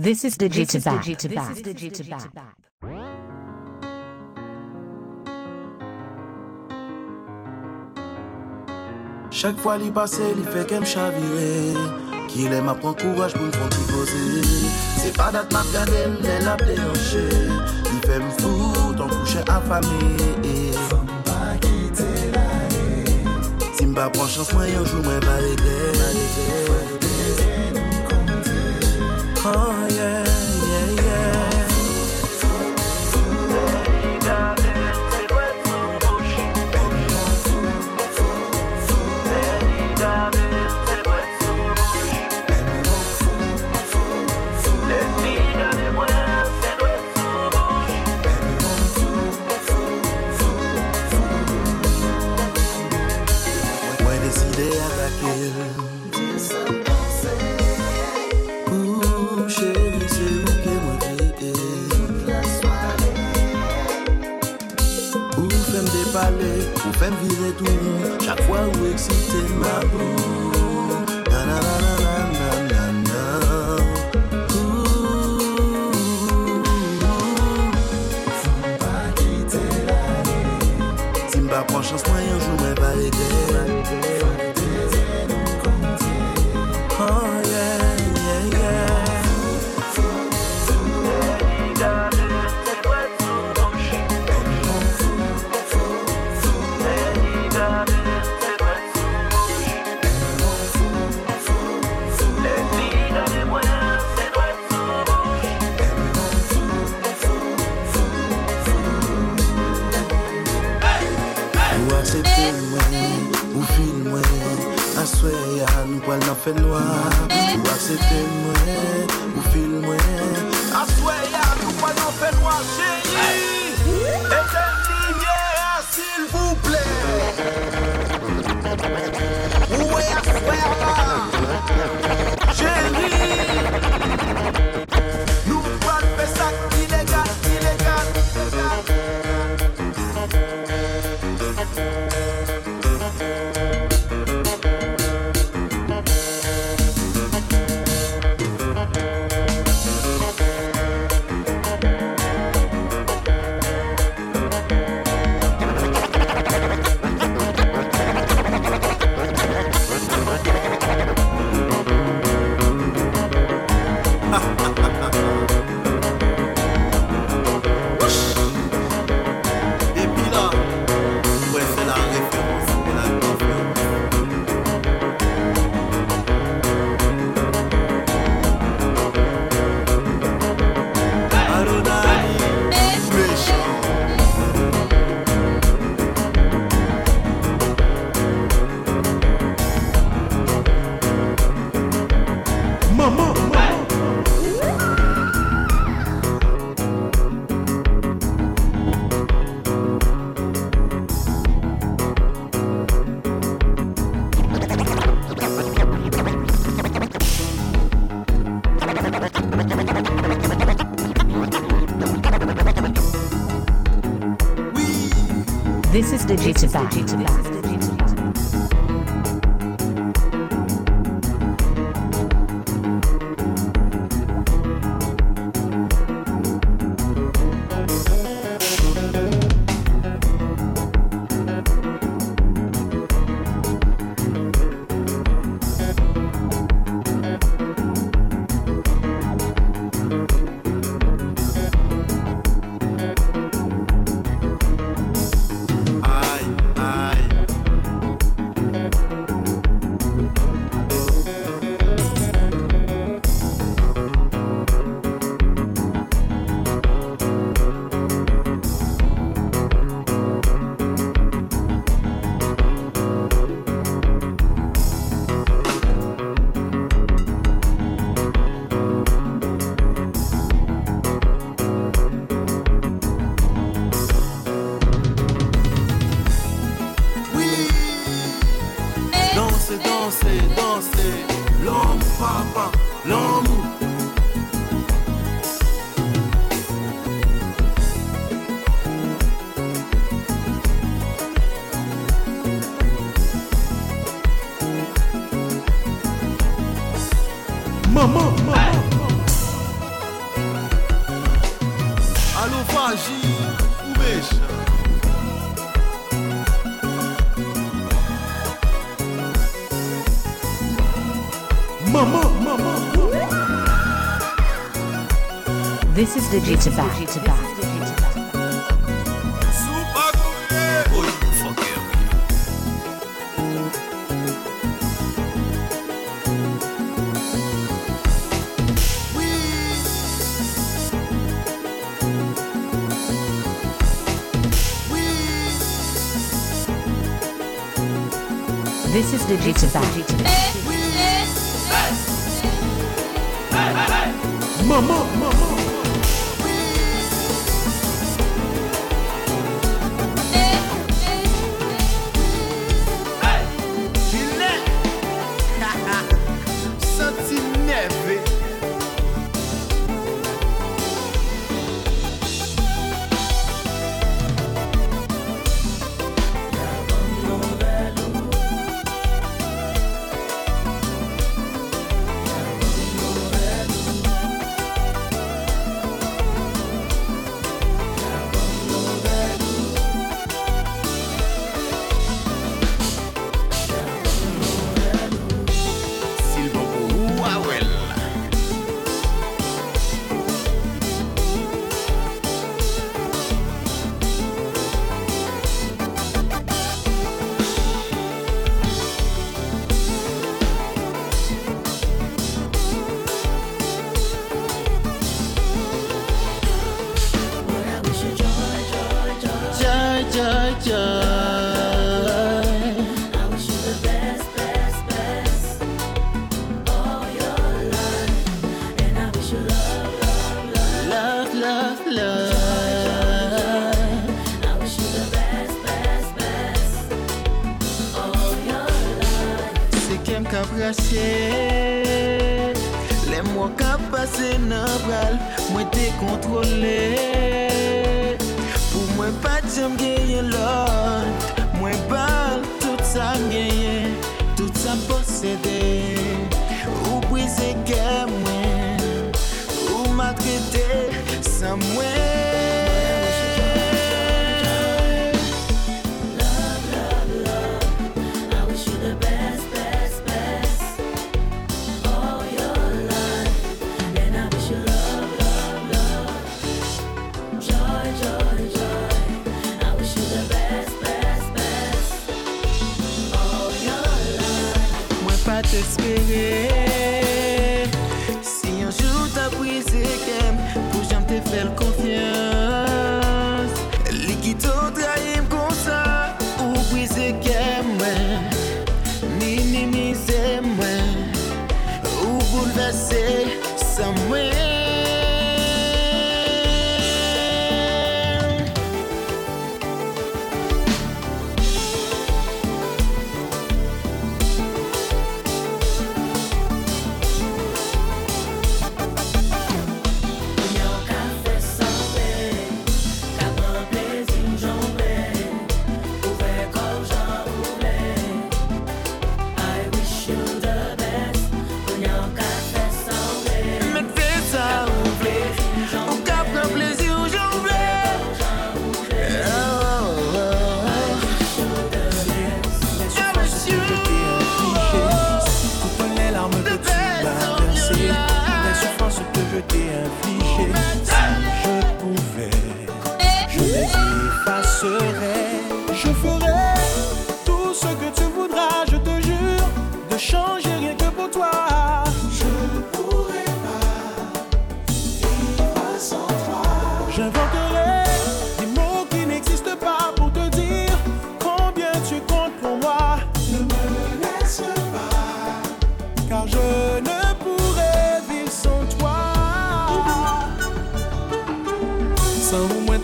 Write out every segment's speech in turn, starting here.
This is DJ TIBAB. This is DJ TIBAB. Chaque fois li passe, li fait qu'elle chavire Qu'il aime prend courage pour me faire poser. C'est pas date m'a gardé, elle a déhanché Il fait me foutre, en coucher affamé. Si m'pas prend chance, moi un jour, moi va regret Oh. yeah Fèm chance. This is DJ TIBAB. You fucking. This is DJ TIBAB. Maman, kap rache Le mwen kap pase nan bral Mwen te kontrole Pou mwen pa jam genye lot Mwen bal tout sa genye Tout sa posede Ou brise gen mwen Ou matrete sa mwen pas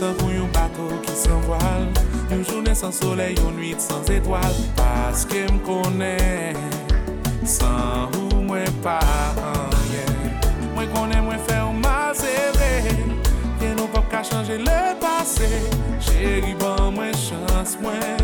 tan pou yon bako ki san voal. Yon jounen san soley, yon nwit san zetwal Paske m konen, san ou mwen pa anyen Mwen konen mwen fe ou ma zere Yen nou pap ka chanje le pase Cheri ban mwen chans mwen.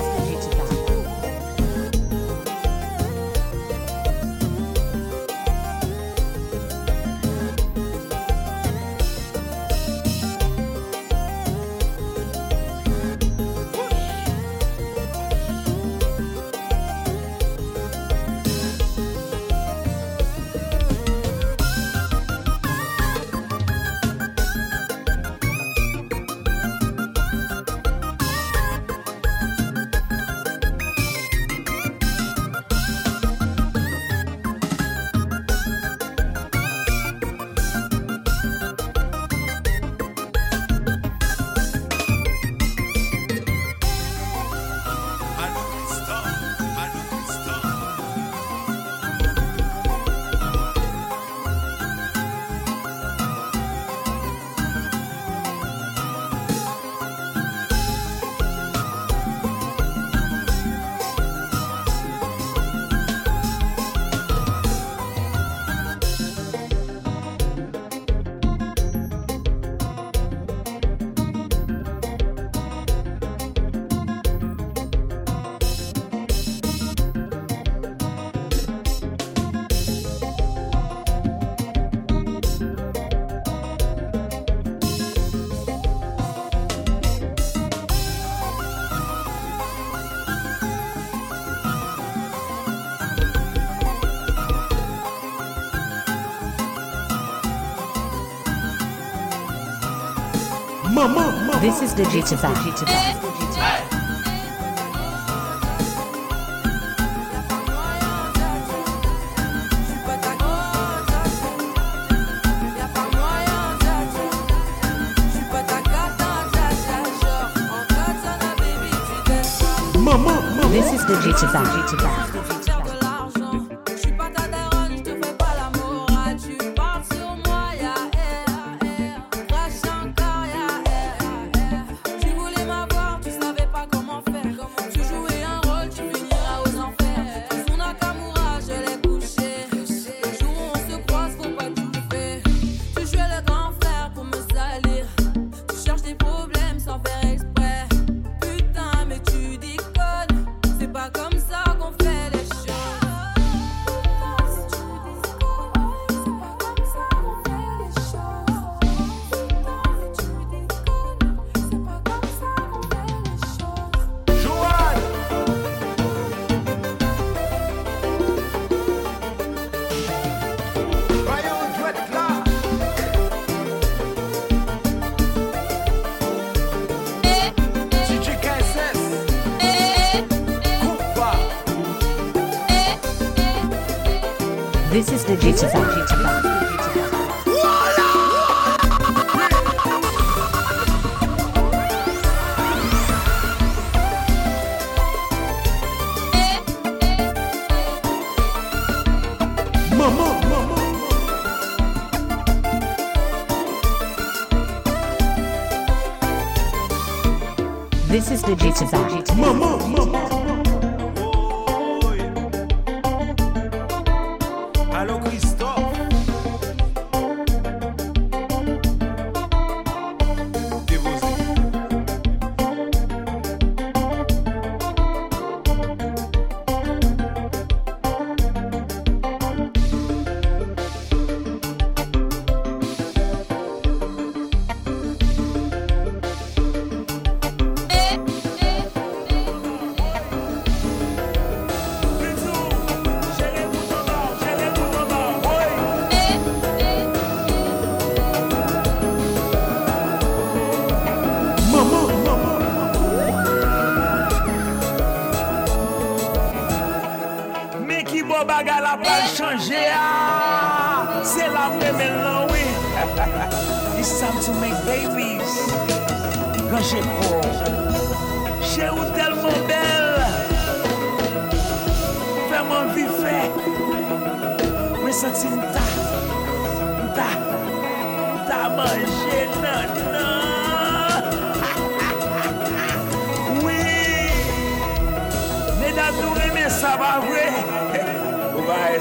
This is is DJ TIBAB. This is DJ TIBAB. This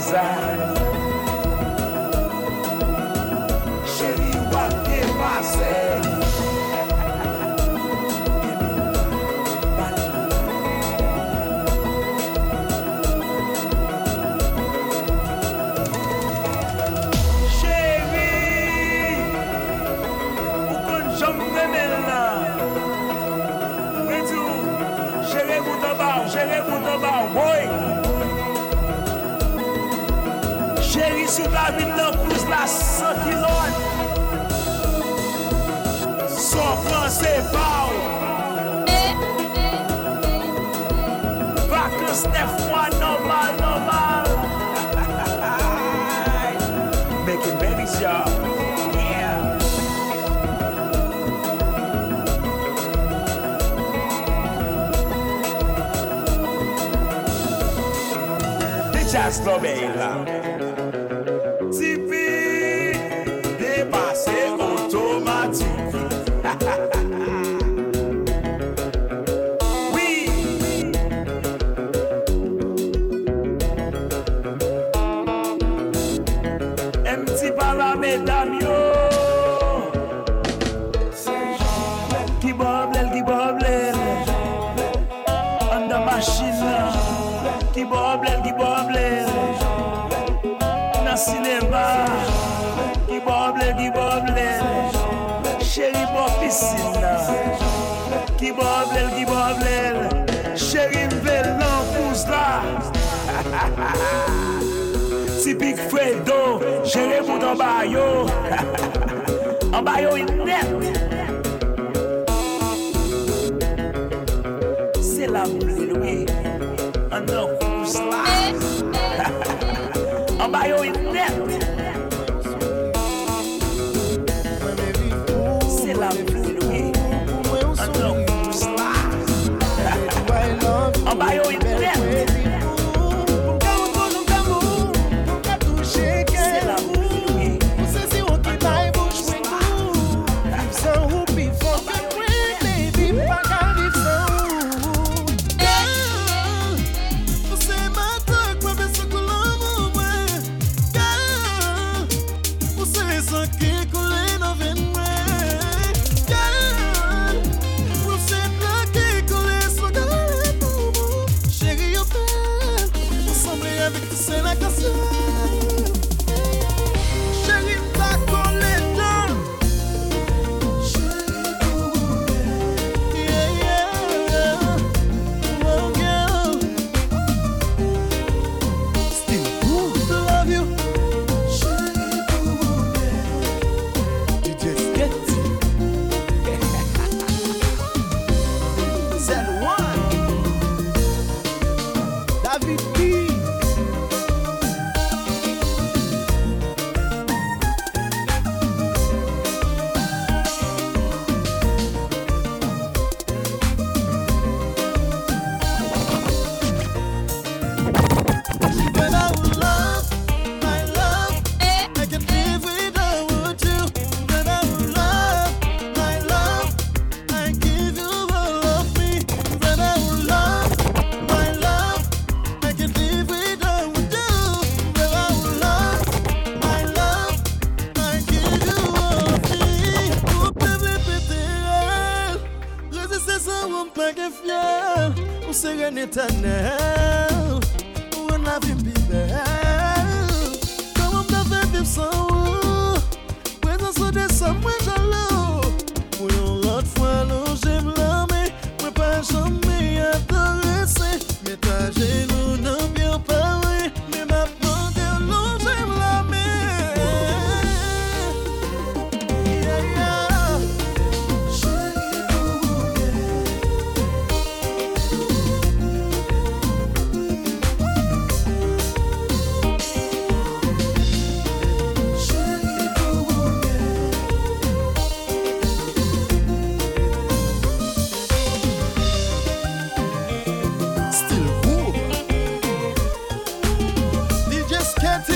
his eyes. Say? Castro Bella. piscine Ki boblel, ki boblel Cherim vel lan pousse la Tipik Fredo Jere moun an bayo An bayo inet Can't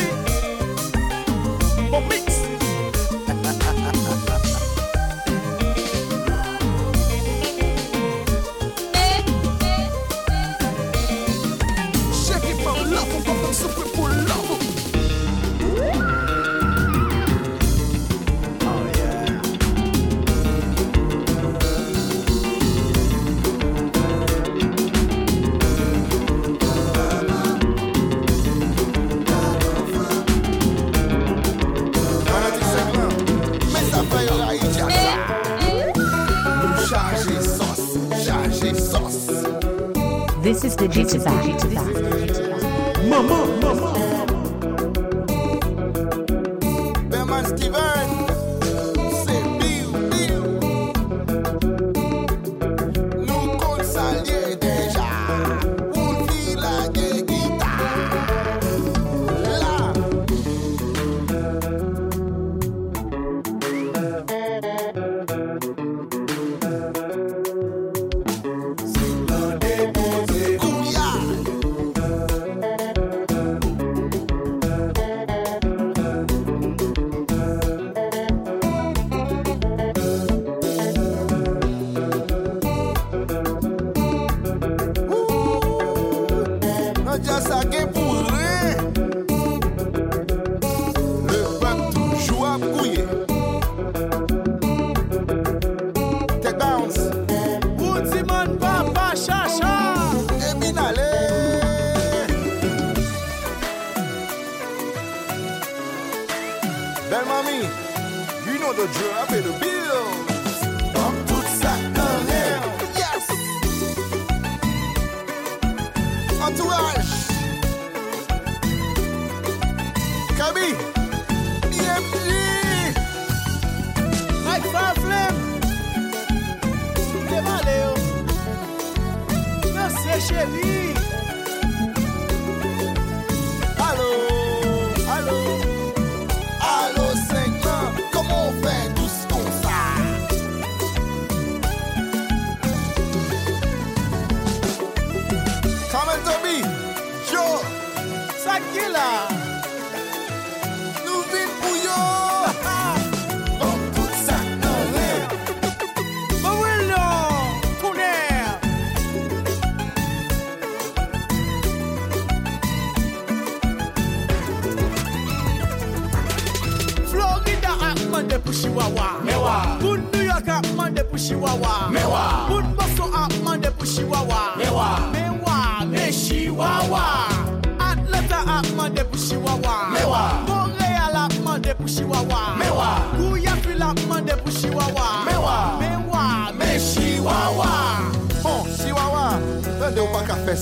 drop it a bit.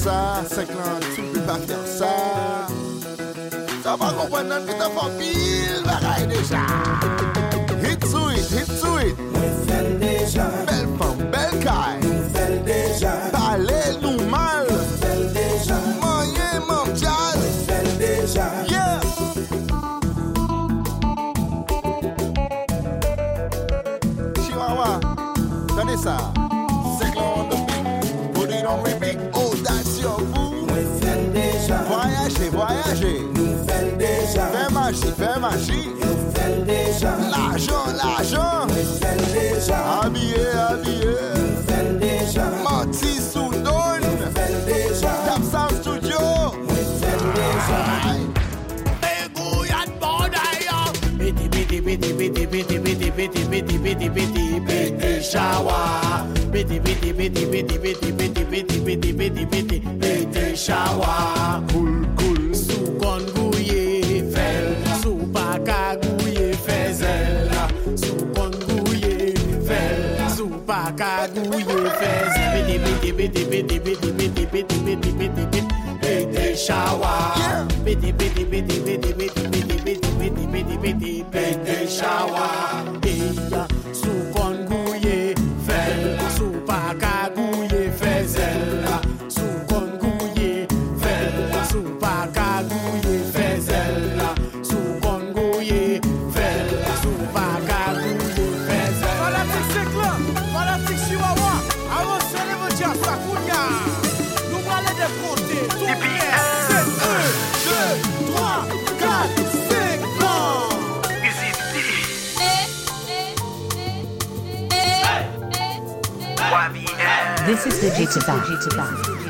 sa, 5 lan sou pi pa fèr sa Ça. Pa kompwen nan ki ta fò pil bagay deja Hit sou it, hit sou it. Nou fèl deja Bel fèm, bel kaj mal. Nou fèl Yeah. Chihuahua, tande ça. magie. L'argent, l'argent. Habillé, habillé. Marty Soudon. Cap Sound Studio. Biti biti biti shawa biti biti shawa cool fest. Bitty, bitty, bitty, bitty, bitty, bitty, bitty, bitty, bitty, bitty, bitty shower. Bitty, bitty, bitty, bitty, bitty, bitty, bitty, bitty, bitty, bitty, bitty shower. Yeah. Fujitsuba. Fujitsuba.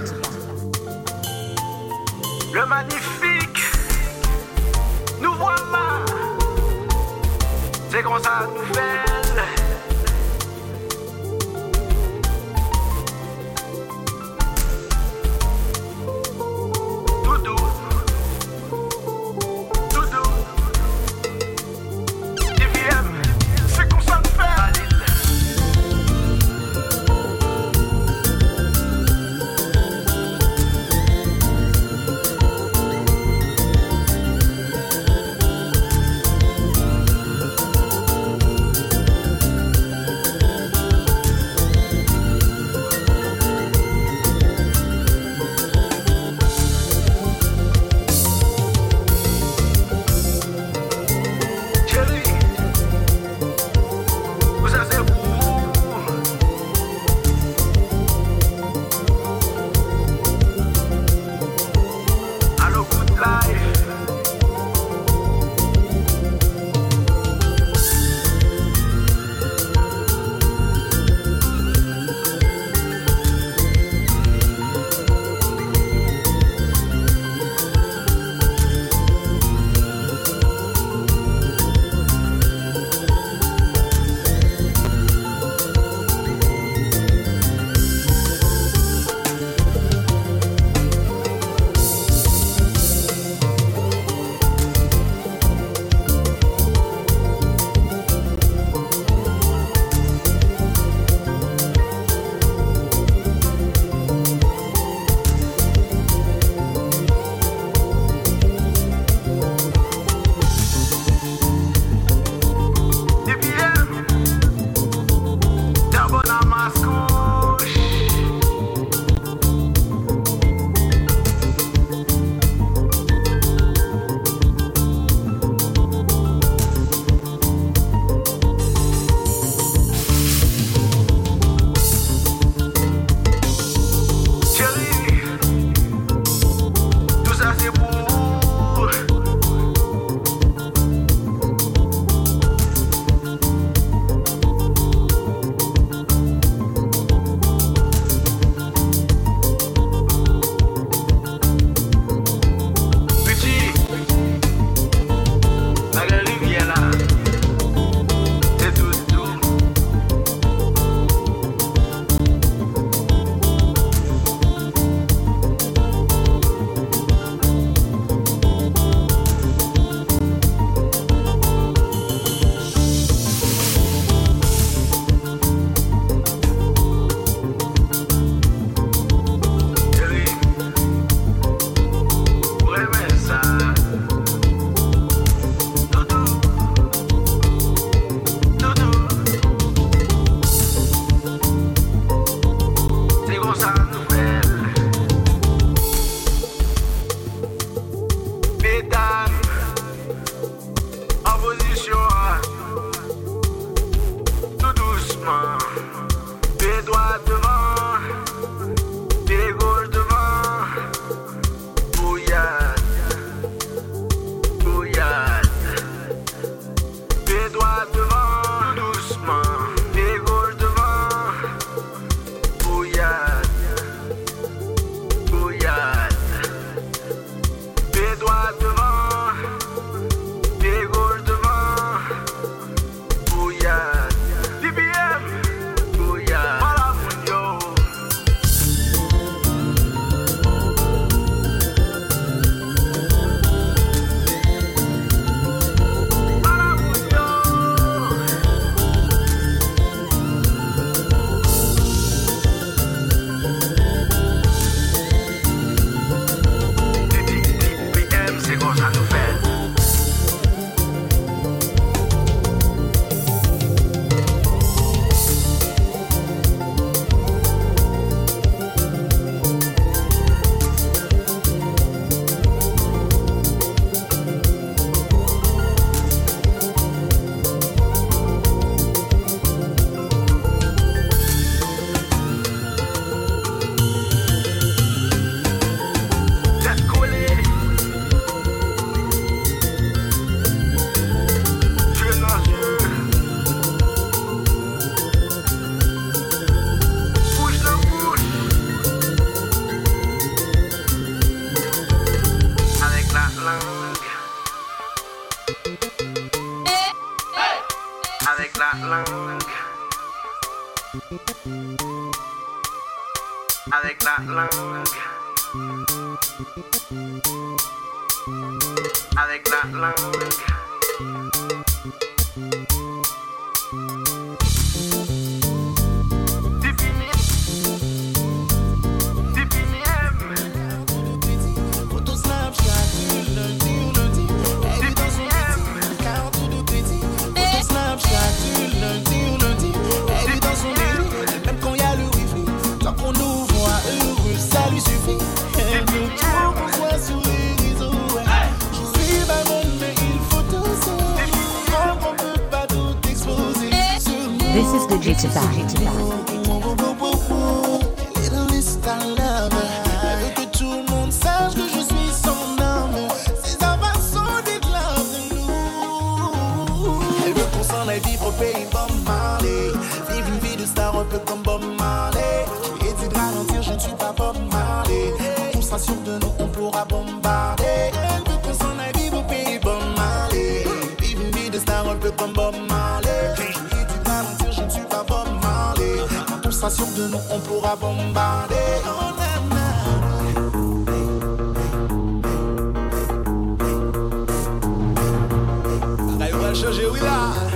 아.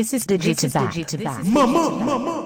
This is DJ TIBAB. Maman, maman,